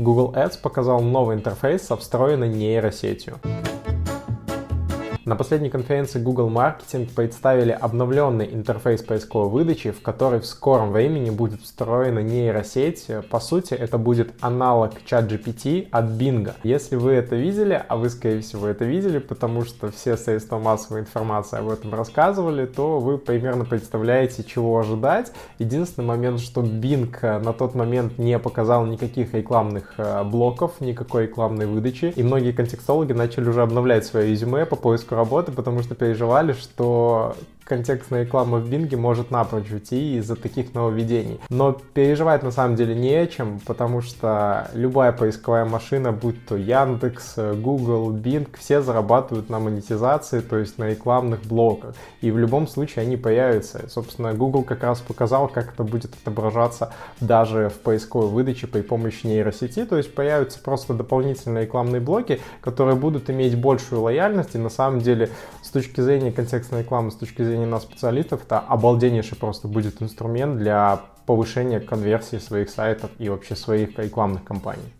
Google Ads показал новый интерфейс со встроенной нейросетью. На последней конференции Google Marketing представили обновленный интерфейс поисковой выдачи, в который в скором времени будет встроена нейросеть. По сути, это будет аналог ChatGPT от Bing. Если вы это видели, а вы, скорее всего, это видели, потому что все средства массовой информации об этом рассказывали, то вы примерно представляете, чего ожидать. Единственный момент, что Bing на тот момент не показал никаких рекламных э, блоков, никакой рекламной выдачи, и многие контекстологи начали уже обновлять свое резюме по поиску работы, потому что переживали, что контекстная реклама в Бинге может напрочь уйти из-за таких нововведений. Но переживать на самом деле не о чем, потому что любая поисковая машина, будь то Яндекс, Google, Bing, все зарабатывают на монетизации, то есть на рекламных блоках. И в любом случае они появятся. Собственно, Google как раз показал, как это будет отображаться даже в поисковой выдаче при помощи нейросети. То есть появятся просто дополнительные рекламные блоки, которые будут иметь большую лояльность. И на самом деле с точки зрения контекстной рекламы, с точки зрения на специалистов, это обалденнейший просто будет инструмент для повышения конверсии своих сайтов и вообще своих рекламных кампаний.